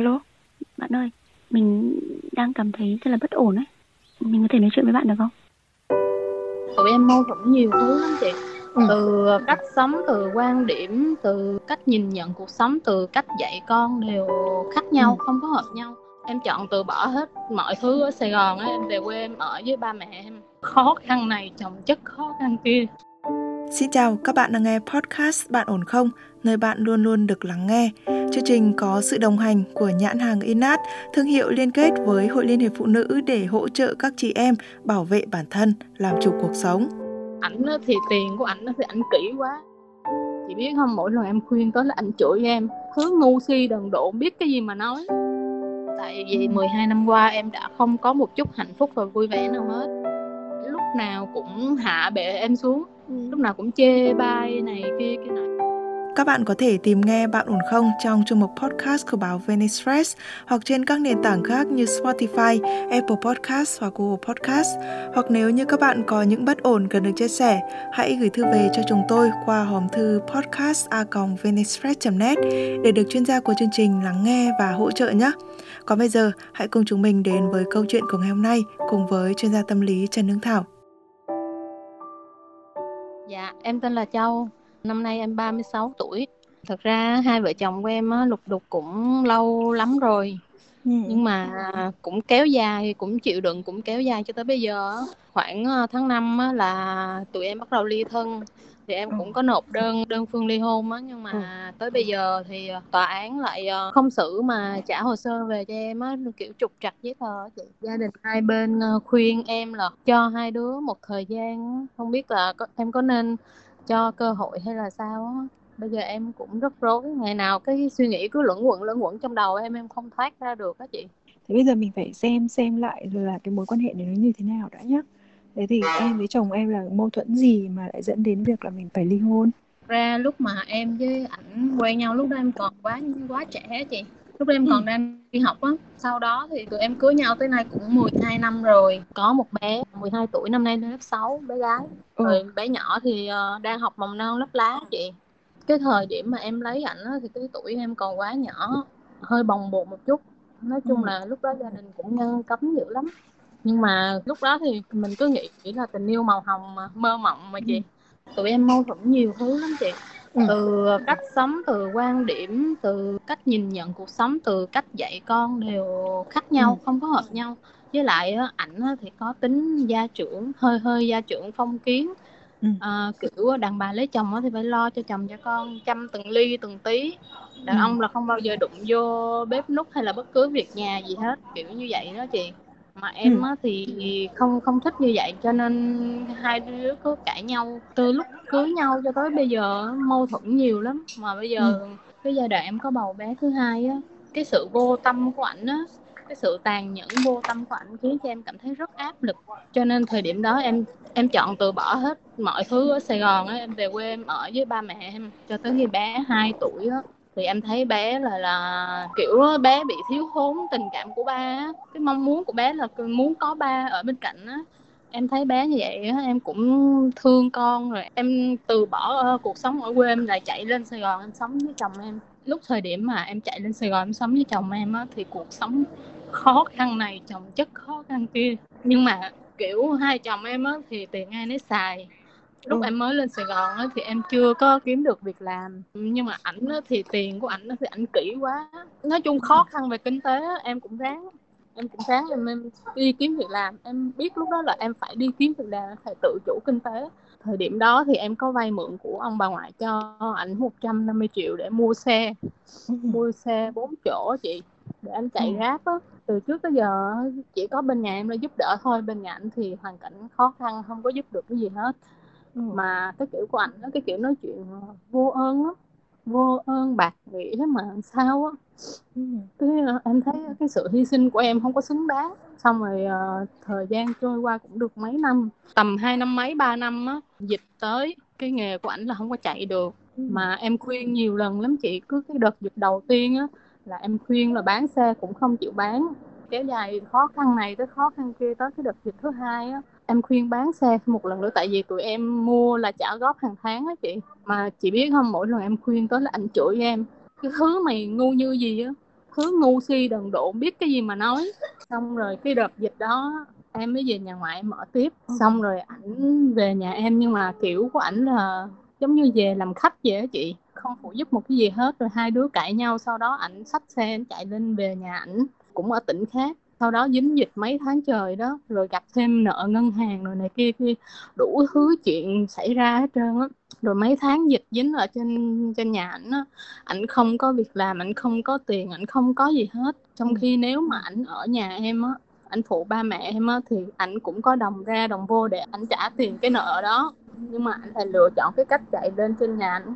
Alo, bạn ơi, mình đang cảm thấy rất là bất ổn ấy. Mình có thể nói chuyện với bạn được không? tụi em mâu thuẫn nhiều thứ lắm chị Ừ. từ cách sống từ quan điểm từ cách nhìn nhận cuộc sống từ cách dạy con đều khác nhau Ừ. không có hợp nhau em chọn từ bỏ hết mọi thứ ở Sài Gòn á em về quê em ở với ba mẹ em khó khăn này chồng chất khó khăn kia Xin chào, các bạn đang nghe podcast Bạn ổn không? Nơi bạn luôn luôn được lắng nghe. Chương trình có sự đồng hành của nhãn hàng Inat, thương hiệu liên kết với Hội Liên hiệp Phụ nữ để hỗ trợ các chị em bảo vệ bản thân, làm chủ cuộc sống. ảnh thì tiền của ảnh thì ảnh kỹ quá. Chị biết không mỗi lần em khuyên tới là ảnh chửi em. Thứ ngu si đần độn biết cái gì mà nói. Tại vì 12 năm qua em đã không có một chút hạnh phúc và vui vẻ nào hết. Lúc nào cũng hạ bệ em xuống. Lúc nào cũng chê bai này kia kia này các bạn có thể tìm nghe Bạn ổn không trong chương mục podcast của báo Venice Press hoặc trên các nền tảng khác như Spotify, Apple Podcast hoặc Google Podcast. Hoặc nếu như các bạn có những bất ổn cần được chia sẻ, hãy gửi thư về cho chúng tôi qua hòm thư podcast@venicepress.net để được chuyên gia của chương trình lắng nghe và hỗ trợ nhé. Còn bây giờ, hãy cùng chúng mình đến với câu chuyện của ngày hôm nay cùng với chuyên gia tâm lý Trần Hương Thảo. dạ em tên là Châu năm nay em 36 tuổi. Thật ra hai vợ chồng của em á, lục đục cũng lâu lắm rồi. Nhưng mà cũng kéo dài cũng chịu đựng cũng kéo dài cho tới bây giờ á. khoảng ờ, tháng 5 á, là tụi em bắt đầu ly thân. Thì em cũng có nộp đơn đơn phương ly hôn á. Nhưng mà tới bây giờ thì ờ, tòa án lại ờ, không xử mà trả hồ sơ về cho em á. Kiểu trục trặc giấy tờ chị. Gia đình hai bên khuyên em là cho hai đứa một thời gian không biết là có, em có nên cho cơ hội hay là sao á bây giờ em cũng rất rối ngày nào cái suy nghĩ cứ luẩn quẩn luẩn quẩn trong đầu em em không thoát ra được á chị Thế bây giờ mình phải xem xem lại là cái mối quan hệ này nó như thế nào đã nhá. Thế thì em với chồng em là mâu thuẫn gì mà lại dẫn đến việc là mình phải ly hôn? ra lúc mà em với ảnh quen nhau lúc đó em còn quá quá trẻ chị lúc đó em còn đang đi học á sau đó thì tụi em cưới nhau tới nay cũng 12 năm rồi. Có một bé 12 tuổi năm nay lên lớp 6 bé gái. Ừ. rồi bé nhỏ thì ờ, đang học mầm non lớp lá chị. Cái thời điểm mà em lấy ảnh á, thì cái tuổi em còn quá nhỏ hơi bồng bột một chút. Nói chung Ừ. là lúc đó gia đình cũng ngăn cấm dữ lắm. Nhưng mà lúc đó thì mình cứ nghĩ chỉ là tình yêu màu hồng mà mơ mộng mà chị. Tụi em mâu thuẫn nhiều thứ lắm chị Ừ. từ cách sống từ quan điểm từ cách nhìn nhận cuộc sống từ cách dạy con đều khác nhau Ừ. không có hợp nhau với lại ảnh thì có tính gia trưởng hơi hơi gia trưởng phong kiến Ừ. à, kiểu đàn bà lấy chồng thì phải lo cho chồng cho con chăm từng ly từng tí đàn Ừ. ông là không bao giờ đụng vô bếp núc hay là bất cứ việc nhà gì hết kiểu như vậy đó chị mà em Ừ. á thì không không thích như vậy cho nên hai đứa cứ cãi nhau từ lúc cưới nhau cho tới bây giờ mâu thuẫn nhiều lắm. Mà bây giờ cái giai đoạn em có bầu bé thứ hai á cái sự vô tâm của ảnh á cái sự tàn nhẫn vô tâm của ảnh khiến cho em cảm thấy rất áp lực. Cho nên thời điểm đó em em chọn từ bỏ hết mọi thứ ở Sài Gòn á em về quê em ở với ba mẹ em cho tới khi bé 2 tuổi á thì em thấy bé là là, kiểu bé bị thiếu thốn tình cảm của ba á. cái mong muốn của bé là muốn có ba ở bên cạnh á. Em thấy bé như vậy á, em cũng thương con rồi. Em từ bỏ cuộc sống ở quê em lại chạy lên Sài Gòn em sống với chồng em. Lúc thời điểm mà em chạy lên Sài Gòn em sống với chồng em á, thì cuộc sống khó khăn này, chồng chất khó khăn kia. Nhưng mà, kiểu, hai chồng em á, thì tiền ai nấy xài lúc Ừ. em mới lên Sài Gòn á thì em chưa có kiếm được việc làm. Nhưng mà ảnh á thì tiền của ảnh á thì ảnh kỹ quá. Nói chung khó khăn về kinh tế á, em cũng ráng em cũng ráng em, em đi kiếm việc làm. Em biết lúc đó là em phải đi kiếm việc làm phải tự chủ kinh tế thời điểm đó thì em có vay mượn của ông bà ngoại cho ảnh 150 triệu để mua xe mua xe 4 chỗ chị để anh chạy Ừ. Grab á. Từ trước tới giờ chỉ có bên nhà em là giúp đỡ thôi bên nhà anh thì hoàn cảnh khó khăn không có giúp được cái gì hết Ừ. mà cái kiểu của ảnh á, cái kiểu nói chuyện vô ơn lắm vô ơn bạc nghĩa mà làm sao á Ừ. cái ờ, em thấy cái sự hy sinh của em không có xứng đáng xong rồi ờ, thời gian trôi qua cũng được mấy năm tầm hai năm mấy ba năm á dịch tới cái nghề của ảnh là không có chạy được Ừ. mà em khuyên nhiều lần lắm chị cứ cái đợt dịch đầu tiên á là em khuyên là bán xe cũng không chịu bán kéo dài khó khăn này tới khó khăn kia tới cái đợt dịch thứ hai á em khuyên bán xe một lần nữa, tại vì tụi em mua là trả góp hàng tháng á chị. Mà chị biết không, mỗi lần em khuyên tới là anh chửi em. Cái thứ mày ngu như gì á? Thứ ngu si đần độn, biết cái gì mà nói. Xong rồi cái đợt dịch đó, em mới về nhà ngoại em mở tiếp. Xong rồi ảnh về nhà em, nhưng mà kiểu của ảnh là giống như về làm khách vậy á chị. Không phụ giúp một cái gì hết, rồi hai đứa cãi nhau. Sau đó ảnh xách xe, ảnh chạy lên về nhà ảnh, cũng ở tỉnh khác sau đó dính dịch mấy tháng trời đó rồi gặp thêm nợ ngân hàng rồi này kia kia đủ thứ chuyện xảy ra hết trơn á. Rồi mấy tháng dịch dính ở trên trên nhà ảnh á ảnh không có việc làm ảnh không có tiền ảnh không có gì hết. Trong khi nếu mà ảnh ở nhà em á ảnh phụ ba mẹ em á thì ảnh cũng có đồng ra đồng vô để ảnh trả tiền cái nợ đó. Nhưng mà ảnh lại lựa chọn cái cách chạy lên trên nhà ảnh.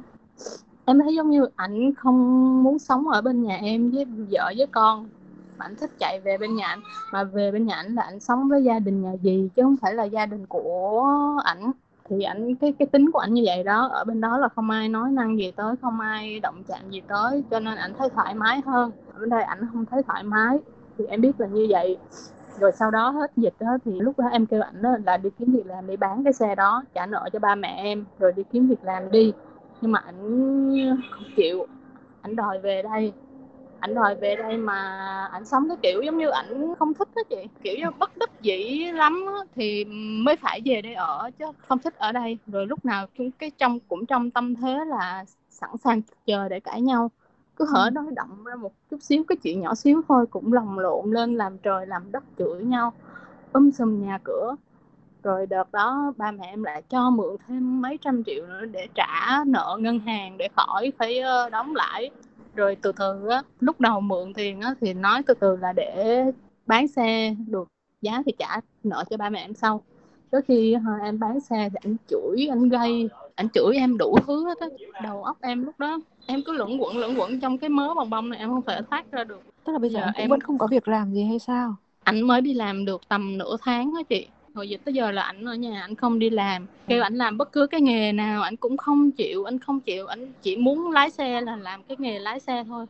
Em thấy giống như ảnh không muốn sống ở bên nhà em với vợ với con ảnh thích chạy về bên nhà ảnh, mà về bên nhà ảnh là ảnh sống với gia đình nhà gì chứ không phải là gia đình của ảnh. Thì ảnh, cái cái tính của ảnh như vậy đó, ở bên đó là không ai nói năng gì tới, không ai động chạm gì tới, cho nên ảnh thấy thoải mái hơn. Ở bên đây ảnh không thấy thoải mái, thì em biết là như vậy. Rồi sau đó hết dịch đó thì lúc đó em kêu ảnh đó là đi kiếm việc làm đi bán cái xe đó, trả nợ cho ba mẹ em, rồi đi kiếm việc làm đi. Nhưng mà ảnh không chịu, ảnh đòi về đây ảnh đòi về đây mà ảnh sống cái kiểu giống như ảnh không thích đó chị. Kiểu như bất đắc dĩ lắm á, thì mới phải về đây ở chứ không thích ở đây. Rồi lúc nào cũng cái trong cũng trong tâm thế là sẵn sàng chờ để cãi nhau. Cứ hở nói động ra một chút xíu cái chuyện nhỏ xíu thôi cũng lồng lộn lên làm trời làm đất chửi nhau um sùm nhà cửa. Rồi đợt đó ba mẹ em lại cho mượn thêm mấy trăm triệu nữa để trả nợ ngân hàng để khỏi phải đóng lại rồi từ từ á lúc đầu mượn tiền á thì nói từ từ là để bán xe được giá thì trả nợ cho ba mẹ em sau. Tới khi em bán xe thì anh chửi anh gây anh chửi em đủ thứ hết á đầu óc em lúc đó em cứ luẩn quẩn luẩn quẩn trong cái mớ bong bong này em không thể thoát ra được. Tức là bây giờ, giờ em vẫn không có việc làm gì hay sao? Anh mới đi làm được tầm nửa tháng á chị hồi dịch tới giờ là ảnh ở nhà ảnh không đi làm. Kêu ảnh làm bất cứ cái nghề nào ảnh cũng không chịu anh không chịu ảnh chỉ muốn lái xe là làm cái nghề lái xe thôi.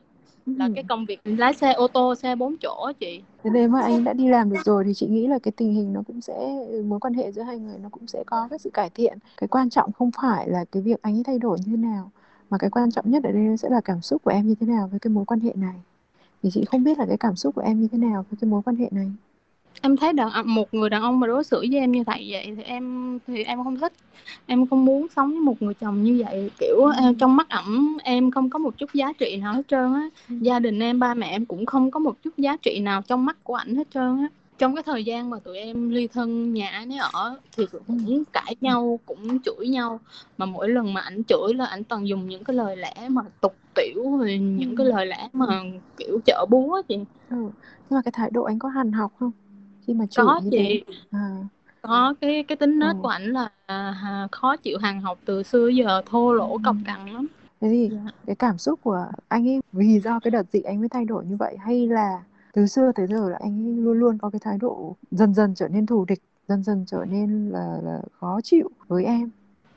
Là cái công việc lái xe ô tô xe bốn chỗ chị. Thế nếu mà anh đã đi làm được rồi thì chị nghĩ là cái tình hình nó cũng sẽ mối quan hệ giữa hai người nó cũng sẽ có cái sự cải thiện. Cái quan trọng không phải là cái việc anh ấy thay đổi như thế nào mà cái quan trọng nhất ở đây sẽ là cảm xúc của em như thế nào với cái mối quan hệ này. Thì chị không biết là cái cảm xúc của em như thế nào với cái mối quan hệ này em thấy đàn một người đàn ông mà đối xử với em như vậy vậy thì em thì em không thích. Em không muốn sống với một người chồng như vậy. Kiểu uh, trong mắt ẩm em không có một chút giá trị nào hết trơn á. Gia đình em ba mẹ em cũng không có một chút giá trị nào trong mắt của ảnh hết trơn á. Trong cái thời gian mà tụi em ly thân nhà anh ấy ở thì cũng cãi nhau cũng chửi nhau. Mà mỗi lần mà ảnh chửi là ảnh toàn dùng những cái lời lẽ mà tục tiểu rồi những cái lời lẽ mà kiểu chợ búa chị. Ừ. nhưng mà cái thái độ anh có hằn học không khi mà chửi có như chị thế à. có cái cái tính nết Ừ. của ảnh là à, khó chịu hàng học từ xưa giờ thô lỗ cọc cằn lắm thế thì Dạ. cái cảm xúc của anh ấy vì do cái đợt dịch anh mới thay đổi như vậy hay là từ xưa tới giờ là anh ấy luôn luôn có cái thái độ dần dần trở nên thù địch dần dần trở nên là là khó chịu với em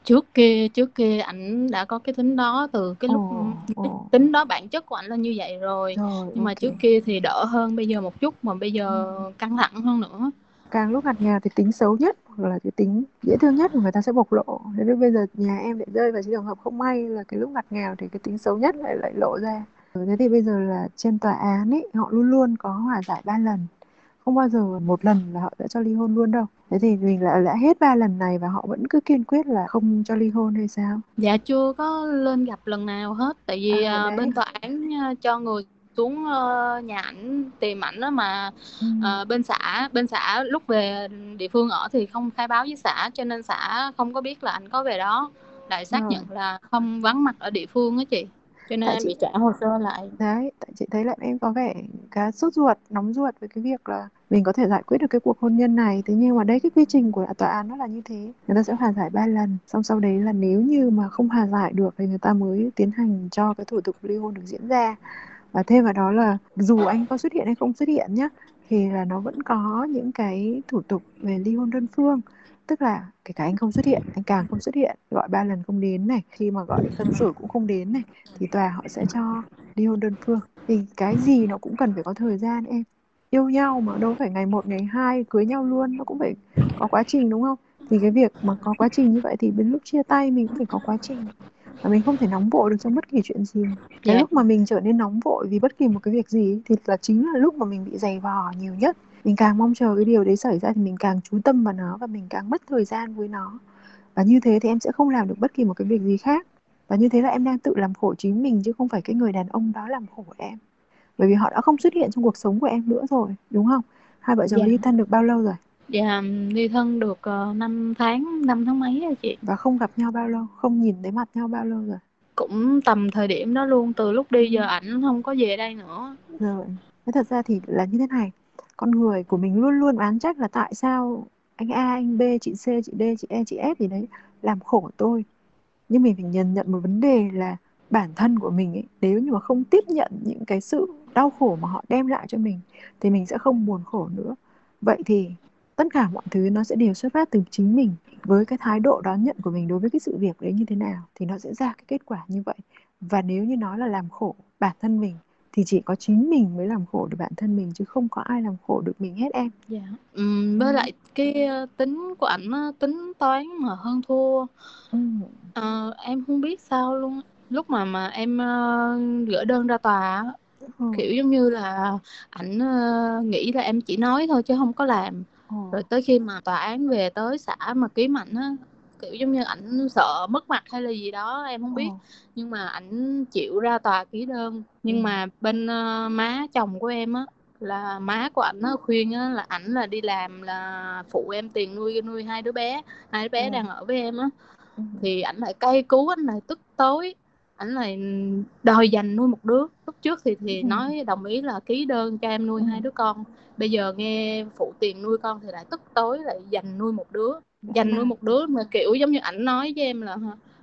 trước kia trước kia ảnh đã có cái tính đó từ cái lúc cái ồ. tính đó bản chất của ảnh là như vậy rồi. Rồi nhưng mà ok. trước kia thì đỡ hơn bây giờ một chút mà bây giờ căng thẳng hơn nữa. Càng lúc ngặt nghèo thì tính xấu nhất hoặc là cái tính dễ thương nhất của người ta sẽ bộc lộ. Thế nên bây giờ nhà em lại rơi vào trường hợp không may là cái lúc ngặt nghèo thì cái tính xấu nhất lại lại lộ ra. Ừ, thế thì bây giờ là trên tòa án ấy họ luôn luôn có hòa giải ba lần không bao giờ một lần là họ đã cho ly hôn luôn đâu thế thì mình là đã hết ba lần này và họ vẫn cứ kiên quyết là không cho ly hôn hay sao dạ chưa có lên gặp lần nào hết tại vì À, à, đấy. bên tòa án à, cho người xuống ờ, nhà ảnh tìm ảnh đó mà ừ. Ờ, bên xã bên xã lúc về địa phương ở thì không khai báo với xã cho nên xã không có biết là anh có về đó lại xác Rồi. nhận là không vắng mặt ở địa phương á chị cho nên Tại em chị- bị trả hồ sơ lại Đấy, tại chị thấy là em có vẻ khá sốt ruột, nóng ruột với cái việc là mình có thể giải quyết được cái cuộc hôn nhân này. Thế nhưng mà đấy cái quy trình của tòa án nó là như thế. Người ta sẽ hòa giải ba lần. Xong sau đấy là nếu như mà không hòa giải được thì người ta mới tiến hành cho cái thủ tục ly hôn được diễn ra. Và thêm vào đó là dù anh có xuất hiện hay không xuất hiện nhá, thì là nó vẫn có những cái thủ tục về ly hôn đơn phương. Tức là kể cả anh không xuất hiện, anh càng không xuất hiện, gọi ba lần không đến này, khi mà gọi phân xử cũng không đến này, thì tòa họ sẽ cho ly hôn đơn phương. Thì cái gì nó cũng cần phải có thời gian em. Yêu nhau mà đâu phải ngày một ngày hai cưới nhau luôn nó cũng phải có quá trình đúng không? Thì cái việc mà có quá trình như vậy thì đến lúc chia tay mình cũng phải có quá trình. Và mình không thể nóng vội được trong bất kỳ chuyện gì. Cái Dạ. lúc mà mình trở nên nóng vội vì bất kỳ một cái việc gì thì là chính là lúc mà mình bị dày vò nhiều nhất mình càng mong chờ cái điều đấy xảy ra thì mình càng chú tâm vào nó và mình càng mất thời gian với nó. Và như thế thì em sẽ không làm được bất kỳ một cái việc gì khác. Và như thế là em đang tự làm khổ chính mình chứ không phải cái người đàn ông đó làm khổ em. Bởi vì họ đã không xuất hiện trong cuộc sống của em nữa rồi đúng không? Hai vợ chồng Dạ. ly thân được bao lâu rồi? Dạ, ly thân được uh, 5 tháng, 5 tháng mấy rồi chị. và không gặp nhau bao lâu? Không nhìn thấy mặt nhau bao lâu rồi? Cũng tầm thời điểm đó luôn, từ lúc đi giờ ảnh không có về đây nữa. rồi. Thế thật ra thì là như thế này con người của mình luôn luôn oán trách là tại sao anh A, anh B, chị C, chị D, chị E chị F gì đấy làm khổ tôi. Nhưng mình phải nhìn nhận một vấn đề là bản thân của mình ấy, nếu như mà không tiếp nhận những cái sự đau khổ mà họ đem lại cho mình thì mình sẽ không buồn khổ nữa. Vậy thì tất cả mọi thứ nó sẽ đều xuất phát từ chính mình với cái thái độ đón nhận của mình đối với cái sự việc đấy như thế nào thì nó sẽ ra cái kết quả như vậy. Và nếu như nói là làm khổ bản thân mình thì chỉ có chính mình mới làm khổ được bản thân mình chứ không có ai làm khổ được mình hết em Dạ. Ừm, với Ừ. lại cái tính của ảnh tính toán mà hơn thua. ừ. Ờ, em không biết sao luôn. Lúc mà mà em ờ, gửi đơn ra tòa Ừ. kiểu giống như là ảnh ờ, nghĩ là em chỉ nói thôi chứ không có làm. Ừ. Rồi tới khi mà tòa án về tới xã mà ký ảnh á, kiểu giống như ảnh sợ mất mặt hay là gì đó em không biết. Ừ. Nhưng mà ảnh chịu ra tòa ký đơn. Nhưng Ừ. mà bên ờ, má chồng của em á là má của ảnh á, khuyên á, là ảnh là đi làm là phụ em tiền nuôi nuôi hai đứa bé hai đứa bé Ừ. đang ở với em á Ừ. thì ảnh lại cay cú ảnh lại tức tối ảnh lại đòi dành nuôi một đứa lúc trước thì thì Ừ. nói đồng ý là ký đơn cho em nuôi Ừ. hai đứa con bây giờ nghe phụ tiền nuôi con thì lại tức tối lại dành nuôi một đứa dành nuôi một đứa mà kiểu giống như ảnh nói với em là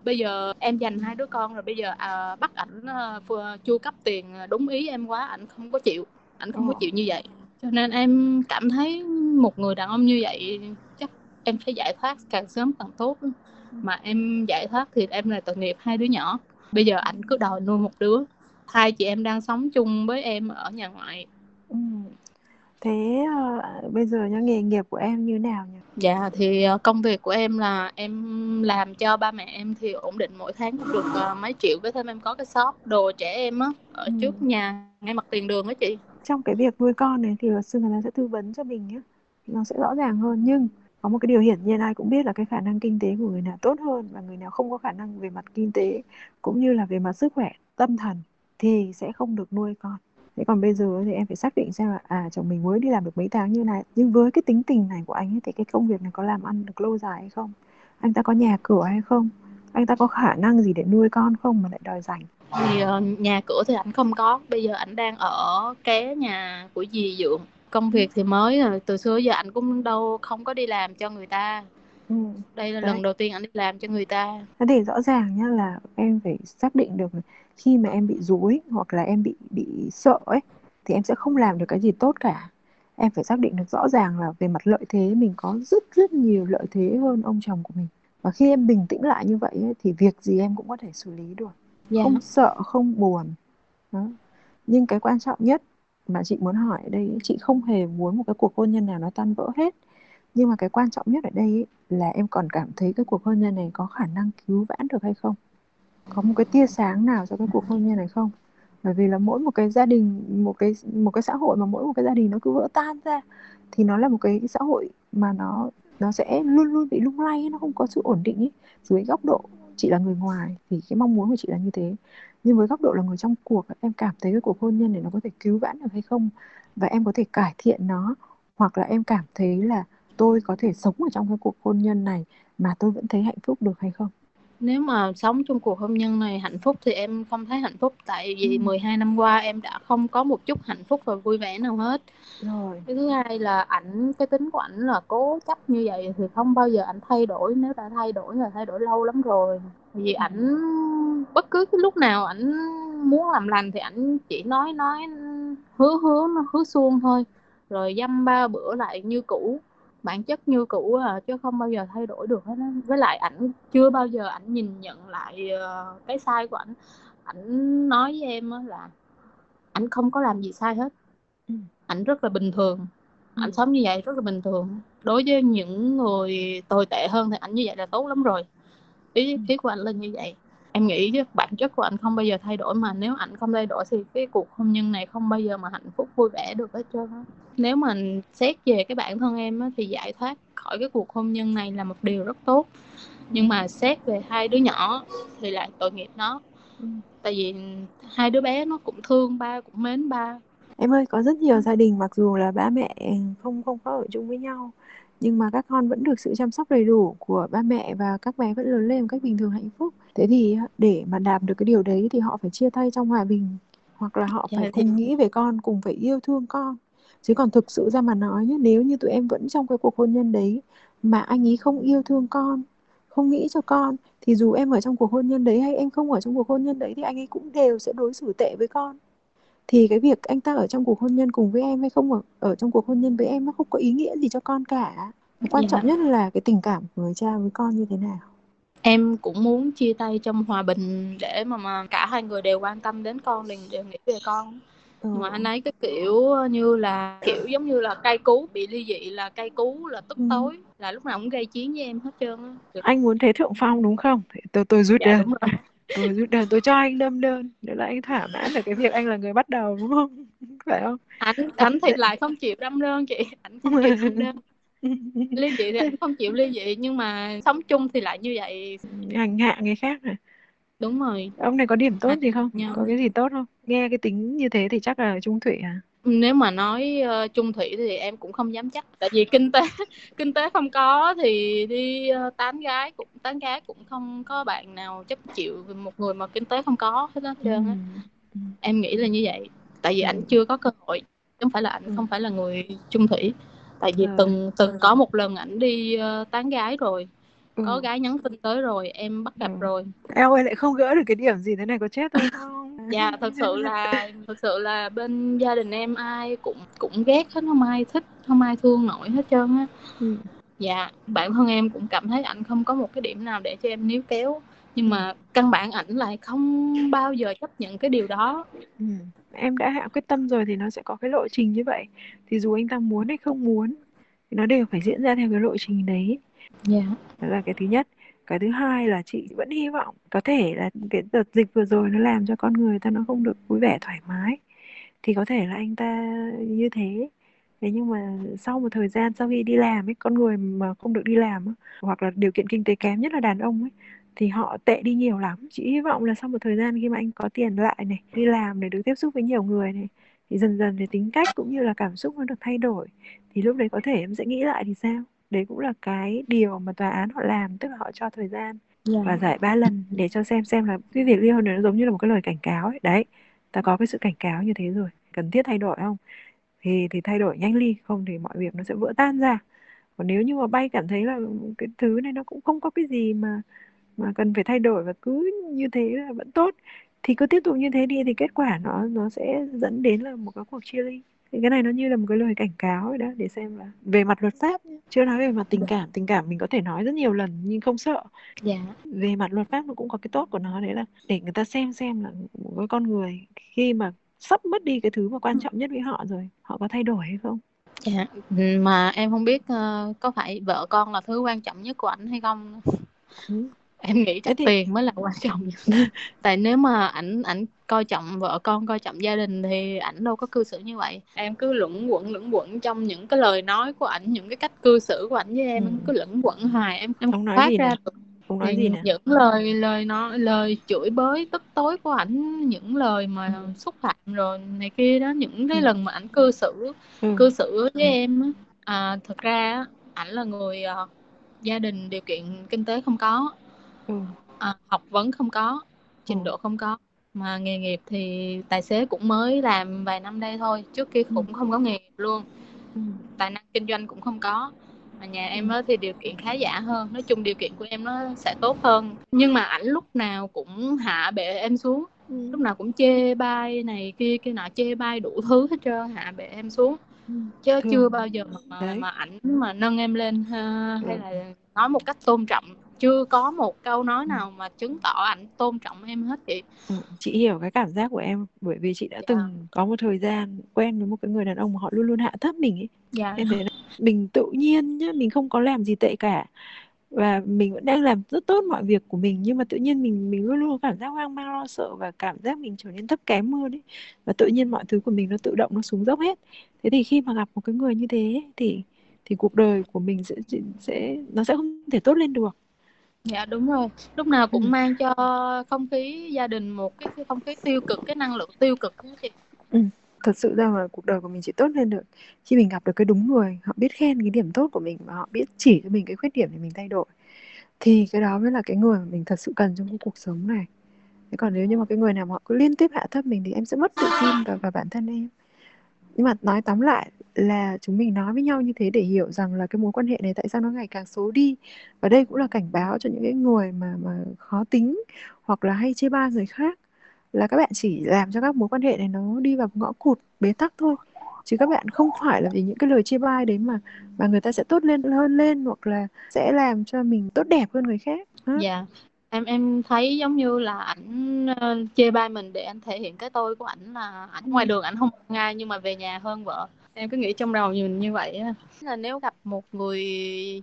bây giờ em dành hai đứa con rồi bây giờ à, bắt ảnh à, phù- chu cấp tiền đúng ý em quá ảnh không có chịu ảnh không có Ờ. chịu như vậy. Cho nên em cảm thấy một người đàn ông như vậy chắc em phải giải thoát càng sớm càng tốt. Mà em giải thoát thì em là tội nghiệp hai đứa nhỏ. Bây giờ ảnh cứ đòi nuôi một đứa. Hai chị em đang sống chung với em ở nhà ngoại. Ừ. Thế ờ, bây giờ nhá nghề nghiệp của em như nào nhỉ? dạ thì ờ, công việc của em là em làm cho ba mẹ em thì ổn định mỗi tháng cũng được ờ, mấy triệu với thêm em có cái shop đồ trẻ em á ở Ừ. trước nhà ngay mặt tiền đường á chị Trong cái việc nuôi con này thì luật sư người ta sẽ tư vấn cho mình nhé. Nó sẽ rõ ràng hơn nhưng có một cái điều hiển nhiên ai cũng biết là cái khả năng kinh tế của người nào tốt hơn và người nào không có khả năng về mặt kinh tế cũng như là về mặt sức khỏe tâm thần thì sẽ không được nuôi con. Thế còn bây giờ thì em phải xác định xem là à chồng mình mới đi làm được mấy tháng như này nhưng với cái tính tình này của anh ấy thì cái công việc này có làm ăn được lâu dài hay không? Anh ta có nhà cửa hay không? Anh ta có khả năng gì để nuôi con không mà lại đòi dành? thì ờ, nhà cửa thì ảnh không có bây giờ ảnh đang ở ké nhà của dì dượng công việc thì mới rồi từ xưa giờ ảnh cũng đâu không có đi làm cho người ta Ừ. đây là Đấy. lần đầu tiên ảnh đi làm cho người ta Thế thì rõ ràng nhá là em phải xác định được khi mà em bị dối hoặc là em bị bị sợ ấy thì em sẽ không làm được cái gì tốt cả. Em phải xác định được rõ ràng là về mặt lợi thế mình có rất rất nhiều lợi thế hơn ông chồng của mình. Và khi em bình tĩnh lại như vậy ấy, thì việc gì em cũng có thể xử lý được. dạ Không sợ, không buồn. Đó. Nhưng cái quan trọng nhất mà chị muốn hỏi ở đây ấy, chị không hề muốn một cái cuộc hôn nhân nào nó tan vỡ hết. Nhưng mà cái quan trọng nhất ở đây ấy, là em còn cảm thấy cái cuộc hôn nhân này có khả năng cứu vãn được hay không? Có một cái tia sáng nào cho cái cuộc hôn nhân này không? Bởi vì là mỗi một cái gia đình, một cái một cái xã hội mà mỗi một cái gia đình nó cứ vỡ tan ra thì nó là một cái xã hội mà nó nó sẽ luôn luôn bị lung lay, nó không có sự ổn định ấy. Dưới góc độ chị là người ngoài thì cái mong muốn của chị là như thế. Nhưng với góc độ là người trong cuộc, em cảm thấy cái cuộc hôn nhân này nó có thể cứu vãn được hay không? Và em có thể cải thiện nó hoặc là em cảm thấy là tôi có thể sống ở trong cái cuộc hôn nhân này mà tôi vẫn thấy hạnh phúc được hay không? Nếu mà sống trong cuộc hôn nhân này hạnh phúc thì em không thấy hạnh phúc tại vì Ừ. 12 năm qua em đã không có một chút hạnh phúc và vui vẻ nào hết Rồi. cái thứ hai là ảnh cái tính của ảnh là cố chấp như vậy thì không bao giờ ảnh thay đổi nếu đã thay đổi là thay đổi lâu lắm rồi vì Ừ. ảnh bất cứ cái lúc nào ảnh muốn làm lành thì ảnh chỉ nói nói hứa hứa hứa suông thôi rồi dăm ba bữa lại như cũ bản chất như cũ à chứ không bao giờ thay đổi được hết á. Với lại ảnh chưa bao giờ ảnh nhìn nhận lại ờ, cái sai của ảnh. Ảnh nói với em là ảnh không có làm gì sai hết. Ừ. ảnh rất là bình thường. Ừ. ảnh sống như vậy rất là bình thường. Đối với những người tồi tệ hơn thì ảnh như vậy là tốt lắm rồi. Ý Ừ. ý của ảnh là như vậy em nghĩ chứ bản chất của anh không bao giờ thay đổi mà nếu anh không thay đổi thì cái cuộc hôn nhân này không bao giờ mà hạnh phúc vui vẻ được hết trơn á. Nếu mà xét về cái bản thân em á, thì giải thoát khỏi cái cuộc hôn nhân này là một điều rất tốt. Nhưng mà xét về hai đứa nhỏ thì lại tội nghiệp nó. Ừ. tại vì hai đứa bé nó cũng thương ba cũng mến ba. Em ơi có rất nhiều gia đình mặc dù là ba mẹ không không có ở chung với nhau nhưng mà các con vẫn được sự chăm sóc đầy đủ của ba mẹ và các bé vẫn lớn lên một cách bình thường hạnh phúc. Thế thì để mà đạt được cái điều đấy thì họ phải chia tay trong hòa bình hoặc là họ phải cùng nghĩ về con cùng phải yêu thương con. Chứ còn thực sự ra mà nói nhé nếu như tụi em vẫn trong cái cuộc hôn nhân đấy mà anh ấy không yêu thương con không nghĩ cho con thì dù em ở trong cuộc hôn nhân đấy hay em không ở trong cuộc hôn nhân đấy thì anh ấy cũng đều sẽ đối xử tệ với con thì cái việc anh ta ở trong cuộc hôn nhân cùng với em hay không ở ở trong cuộc hôn nhân với em nó không có ý nghĩa gì cho con cả quan yeah. Dạ. trọng nhất là cái tình cảm của người cha với con như thế nào em cũng muốn chia tay trong hòa bình để mà mà cả hai người đều quan tâm đến con đều, đều nghĩ về con ừ. mà anh ấy cái kiểu như là kiểu giống như là cay cú bị ly dị là cay cú là tức ừ. tối là lúc nào cũng gây chiến với em hết trơn á anh muốn thế thượng phong đúng không tôi tôi rút dạ, đơn tôi rút đơn tôi cho anh đâm đơn để là anh thỏa mãn được cái việc anh là người bắt đầu đúng không? Phải không? Anh anh thì lại không chịu đâm đơn chị anh không chịu đâm đơn ly dị thì anh không chịu ly dị nhưng mà sống chung thì lại như vậy. Hành hạ người khác này đúng rồi. Ông này có điểm tốt gì không? nhau. có cái gì tốt không? Nghe cái tính như thế thì chắc là trung thủy à nếu mà nói uh, trung thủy thì em cũng không dám chắc tại vì kinh tế kinh tế không có thì đi uh, tán gái cũng tán gái cũng không có bạn nào chấp chịu một người mà kinh tế không có hết á trơn á ừ. em nghĩ là như vậy tại vì ừ. anh chưa có cơ hội không phải là anh ừ. không phải là người trung thủy tại vì à. từng từng có một lần ảnh đi uh, tán gái rồi ừ. có gái nhắn tin tới rồi em bắt gặp ừ. rồi em ơi lại không gỡ được cái điểm gì thế này có chết không dạ thật sự là thật sự là bên gia đình em ai cũng cũng ghét hết không ai thích không ai thương nổi hết trơn á ừ. dạ bản thân em cũng cảm thấy ảnh không có một cái điểm nào để cho em níu kéo nhưng mà căn bản ảnh lại không bao giờ chấp nhận cái điều đó ừ. em đã hạ quyết tâm rồi thì nó sẽ có cái lộ trình như vậy thì dù anh ta muốn hay không muốn thì nó đều phải diễn ra theo cái lộ trình đấy dạ yeah. đó là cái thứ nhất cái thứ hai là chị vẫn hy vọng có thể là cái đợt dịch vừa rồi nó làm cho con người ta nó không được vui vẻ thoải mái. Thì có thể là anh ta như thế. Thế nhưng mà sau một thời gian sau khi đi làm ấy con người mà không được đi làm ấy, hoặc là điều kiện kinh tế kém nhất là đàn ông ấy thì họ tệ đi nhiều lắm. Chị hy vọng là sau một thời gian khi mà anh có tiền lại này đi làm để được tiếp xúc với nhiều người này thì dần dần thì tính cách cũng như là cảm xúc nó được thay đổi. Thì lúc đấy có thể em sẽ nghĩ lại thì sao? Đấy cũng là cái điều mà tòa án họ làm tức là họ cho thời gian yeah. Dạ. và giải ba lần để cho xem xem là cái việc ly hôn này nó giống như là một cái lời cảnh cáo ấy đấy ta có cái sự cảnh cáo như thế rồi cần thiết thay đổi không thì thì thay đổi nhanh ly không thì mọi việc nó sẽ vỡ tan ra còn nếu như mà bay cảm thấy là cái thứ này nó cũng không có cái gì mà mà cần phải thay đổi và cứ như thế là vẫn tốt thì cứ tiếp tục như thế đi thì kết quả nó nó sẽ dẫn đến là một cái cuộc chia ly thì cái này nó như là một cái lời cảnh cáo rồi đó để xem là về mặt luật pháp chưa nói về mặt tình cảm tình cảm mình có thể nói rất nhiều lần nhưng không sợ. Dạ. về mặt luật pháp nó cũng có cái tốt của nó đấy là để người ta xem xem là một cái con người khi mà sắp mất đi cái thứ mà quan trọng nhất với họ rồi họ có thay đổi hay không? Dạ. Mà em không biết uh, có phải vợ con là thứ quan trọng nhất của ảnh hay không? Ừ. Em nghĩ chắc thì... tiền mới là quan trọng tại nếu mà ảnh ảnh coi trọng vợ con coi trọng gia đình thì ảnh đâu có cư xử như vậy em cứ luẩn quẩn luẩn quẩn trong những cái lời nói của ảnh những cái cách cư xử của ảnh với em ừ. cứ luẩn quẩn hoài em em không nói phát gì ra được không nói gì những lời lời nói lời chửi bới tức tối của ảnh những lời mà ừ. xúc phạm rồi này kia đó những cái ừ. lần mà ảnh cư xử ừ. cư xử với ừ. em à, thực ra ảnh là người uh, gia đình điều kiện kinh tế không có ừ. à, học vấn không có trình ừ. độ không có mà nghề nghiệp thì tài xế cũng mới làm vài năm đây thôi trước kia cũng không có nghề nghiệp luôn ừ. tài năng kinh doanh cũng không có mà nhà em đó thì điều kiện khá giả hơn nói chung điều kiện của em nó sẽ tốt hơn nhưng mà ảnh lúc nào cũng hạ bệ em xuống ừ. lúc nào cũng chê bai này kia kia nọ chê bai đủ thứ hết trơn hạ bệ em xuống ừ. chứ Thường. chưa bao giờ mà mà ảnh mà nâng em lên ha, hay là nói một cách tôn trọng chưa có một câu nói nào mà chứng tỏ ảnh tôn trọng em hết chị. Ừ, chị hiểu cái cảm giác của em bởi vì chị đã dạ. từng có một thời gian quen với một cái người đàn ông mà họ luôn luôn hạ thấp mình ấy dạ. em thấy mình tự nhiên nhá mình không có làm gì tệ cả. Và mình vẫn đang làm rất tốt mọi việc của mình nhưng mà tự nhiên mình mình luôn luôn cảm giác hoang mang lo sợ và cảm giác mình trở nên thấp kém hơn ấy và tự nhiên mọi thứ của mình nó tự động nó xuống dốc hết. Thế thì khi mà gặp một cái người như thế thì thì cuộc đời của mình sẽ sẽ nó sẽ không thể tốt lên được dạ đúng rồi lúc nào cũng ừ. mang cho không khí gia đình một cái, cái không khí tiêu cực cái năng lượng tiêu cực đó chị ừ. thật sự ra là cuộc đời của mình chỉ tốt lên được khi mình gặp được cái đúng người họ biết khen cái điểm tốt của mình và họ biết chỉ cho mình cái khuyết điểm để mình thay đổi thì cái đó mới là cái người mà mình thật sự cần trong cái cuộc sống này thế còn nếu như mà cái người nào mà họ cứ liên tiếp hạ thấp mình thì em sẽ mất tự tin vào, vào bản thân em nhưng mà nói tóm lại là chúng mình nói với nhau như thế để hiểu rằng là cái mối quan hệ này tại sao nó ngày càng xấu đi. Và đây cũng là cảnh báo cho những cái người mà mà khó tính hoặc là hay chê bai người khác. Là các bạn chỉ làm cho các mối quan hệ này nó đi vào ngõ cụt, bế tắc thôi. Chứ các bạn không phải là vì những cái lời chê bai đấy mà mà người ta sẽ tốt lên, hơn lên hoặc là sẽ làm cho mình tốt đẹp hơn người khác. Dạ. yeah em em thấy giống như là ảnh uh, chê bai mình để anh thể hiện cái tôi của ảnh là ảnh ngoài đường ảnh không ngay nhưng mà về nhà hơn vợ. Em cứ nghĩ trong đầu mình như vậy á. Là nếu gặp một người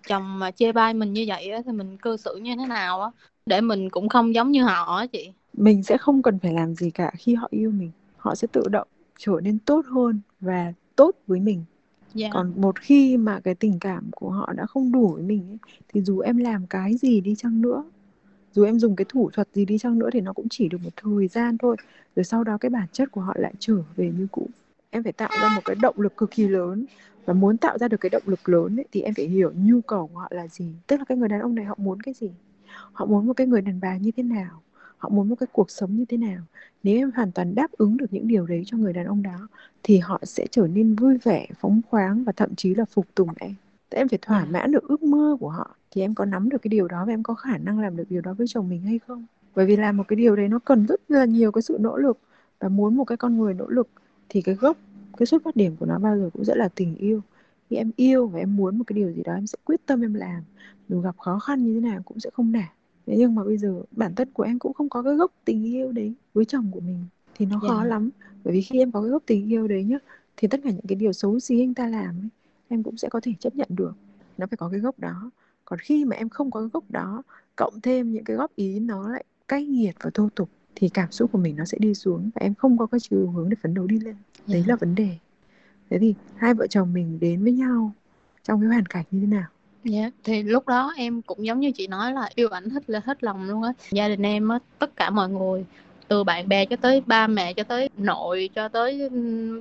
chồng mà chê bai mình như vậy á thì mình cư xử như thế nào á? Để mình cũng không giống như họ á chị. Mình sẽ không cần phải làm gì cả. Khi họ yêu mình họ sẽ tự động trở nên tốt hơn và tốt với mình. Yeah. Dạ. còn một khi mà cái tình cảm của họ đã không đủ với mình ấy, thì dù em làm cái gì đi chăng nữa dù em dùng cái thủ thuật gì đi chăng nữa thì nó cũng chỉ được một thời gian thôi. Rồi sau đó cái bản chất của họ lại trở về như cũ. Em phải tạo ra một cái động lực cực kỳ lớn. Và muốn tạo ra được cái động lực lớn ấy, thì em phải hiểu nhu cầu của họ là gì. Tức là cái người đàn ông này họ muốn cái gì? Họ muốn một cái người đàn bà như thế nào? Họ muốn một cái cuộc sống như thế nào? Nếu em hoàn toàn đáp ứng được những điều đấy cho người đàn ông đó thì họ sẽ trở nên vui vẻ phóng khoáng và thậm chí là phục tùng em. Thế em phải thỏa mãn được ước mơ của họ thì em có nắm được cái điều đó và em có khả năng làm được điều đó với chồng mình hay không? Bởi vì làm một cái điều đấy nó cần rất là nhiều cái sự nỗ lực và muốn một cái con người nỗ lực thì cái gốc cái xuất phát điểm của nó bao giờ cũng sẽ là tình yêu. Khi em yêu và em muốn một cái điều gì đó em sẽ quyết tâm em làm. Dù gặp khó khăn như thế nào cũng sẽ không nản. Thế nhưng mà bây giờ bản thân của em cũng không có cái gốc tình yêu đấy với chồng của mình thì nó yeah. khó dạ. lắm. Bởi vì khi em có cái gốc tình yêu đấy nhá thì tất cả những cái điều xấu xí anh ta làm ấy, em cũng sẽ có thể chấp nhận được nó phải có cái gốc đó còn khi mà em không có cái gốc đó cộng thêm những cái góp ý nó lại cay nghiệt và thô tục thì cảm xúc của mình nó sẽ đi xuống và em không có cái chiều hướng để phấn đấu đi lên đấy yeah. Dạ. là vấn đề thế thì hai vợ chồng mình đến với nhau trong cái hoàn cảnh như thế nào Dạ, thì lúc đó em cũng giống như chị nói là yêu ảnh hết là hết lòng luôn á. Gia đình em á, tất cả mọi người từ bạn bè cho tới ba mẹ, cho tới nội, cho tới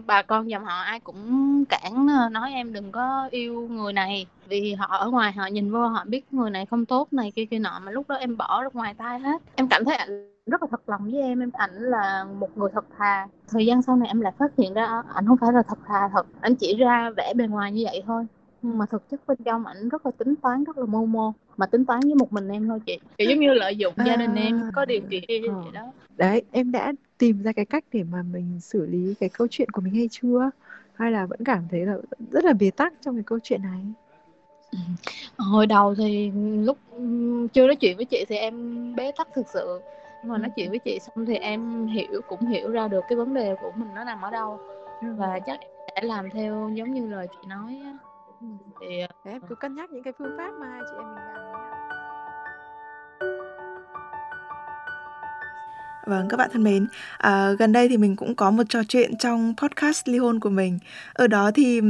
bà con dòng họ, ai cũng cản ờ, nói em đừng có yêu người này. Vì họ ở ngoài, họ nhìn vô, họ biết người này không tốt này, kia kia nọ, mà lúc đó em bỏ ra ngoài tay hết. Em cảm thấy ảnh rất là thật lòng với em em ảnh là một người thật thà. Thời gian sau này em lại phát hiện ra, ảnh không phải là thật thà thật. Anh chỉ ra vẻ bề ngoài như vậy thôi nhưng mà thực chất bên trong ảnh rất là tính toán rất là mưu mô. Mà tính toán với một mình em thôi chị. Kiểu giống như lợi dụng à, gia đình em có điều kiện ờ. vậy đó. Đấy em đã tìm ra cái cách để mà mình xử lý cái câu chuyện của mình hay chưa? Hay là vẫn cảm thấy là rất là bế tắc trong cái câu chuyện này? Hồi đầu thì lúc chưa nói chuyện với chị thì em bế tắc thực sự. Nhưng mà nói chuyện với chị xong thì em hiểu cũng hiểu ra được cái vấn đề của mình nó nằm ở đâu. Và chắc sẽ làm theo giống như lời chị nói á thì em cứ cân nhắc những cái phương pháp mà hai chị em mình làm Vâng, các bạn thân mến, à, gần đây thì mình cũng có một trò chuyện trong podcast ly hôn của mình. Ở đó thì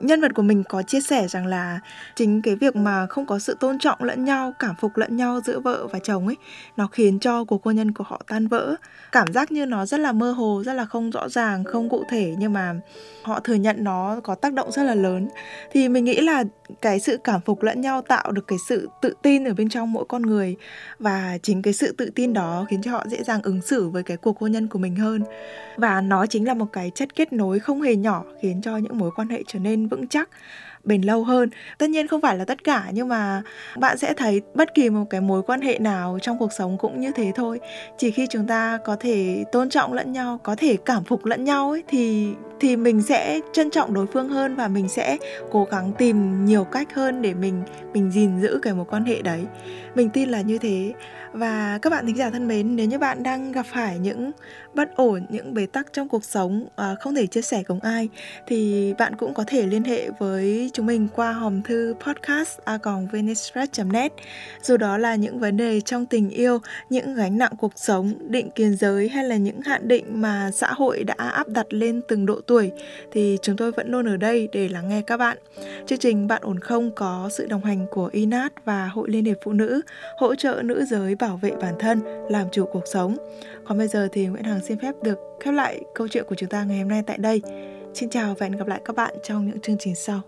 nhân vật của mình có chia sẻ rằng là chính cái việc mà không có sự tôn trọng lẫn nhau, cảm phục lẫn nhau giữa vợ và chồng ấy, nó khiến cho cuộc hôn nhân của họ tan vỡ. Cảm giác như nó rất là mơ hồ, rất là không rõ ràng, không cụ thể nhưng mà họ thừa nhận nó có tác động rất là lớn. Thì mình nghĩ là cái sự cảm phục lẫn nhau tạo được cái sự tự tin ở bên trong mỗi con người. Và chính cái sự tự tin đó khiến cho họ dễ dàng ứng xử với cái cuộc hôn nhân của mình hơn. Và nó chính là một cái chất kết nối không hề nhỏ khiến cho những mối quan hệ trở nên vững chắc bền lâu hơn. Tất nhiên không phải là tất cả, nhưng mà bạn sẽ thấy bất kỳ một cái mối quan hệ nào trong cuộc sống cũng như thế thôi. Chỉ khi chúng ta có thể tôn trọng lẫn nhau, có thể cảm phục lẫn nhau ấy, thì thì mình sẽ trân trọng đối phương hơn và mình sẽ cố gắng tìm nhiều cách hơn để mình mình gìn giữ cái mối quan hệ đấy mình tin là như thế. Và các bạn thính giả thân mến nếu như bạn đang gặp phải những bất ổn những bế tắc trong cuộc sống à, không thể chia sẻ cùng ai thì bạn cũng có thể liên hệ với chúng mình qua hòm thư podcast a net. Dù đó là những vấn đề trong tình yêu những gánh nặng cuộc sống định kiến giới hay là những hạn định mà xã hội đã áp đặt lên từng độ tuổi thì chúng tôi vẫn luôn ở đây để lắng nghe các bạn. Chương trình bạn ổn không có sự đồng hành của inat và hội liên hiệp phụ nữ nữ hỗ trợ nữ giới bảo vệ bản thân, làm chủ cuộc sống còn bây giờ thì Nguyễn Hằng xin phép được khép lại câu chuyện của chúng ta ngày hôm nay tại đây. Xin chào và hẹn gặp lại các bạn trong những chương trình sau.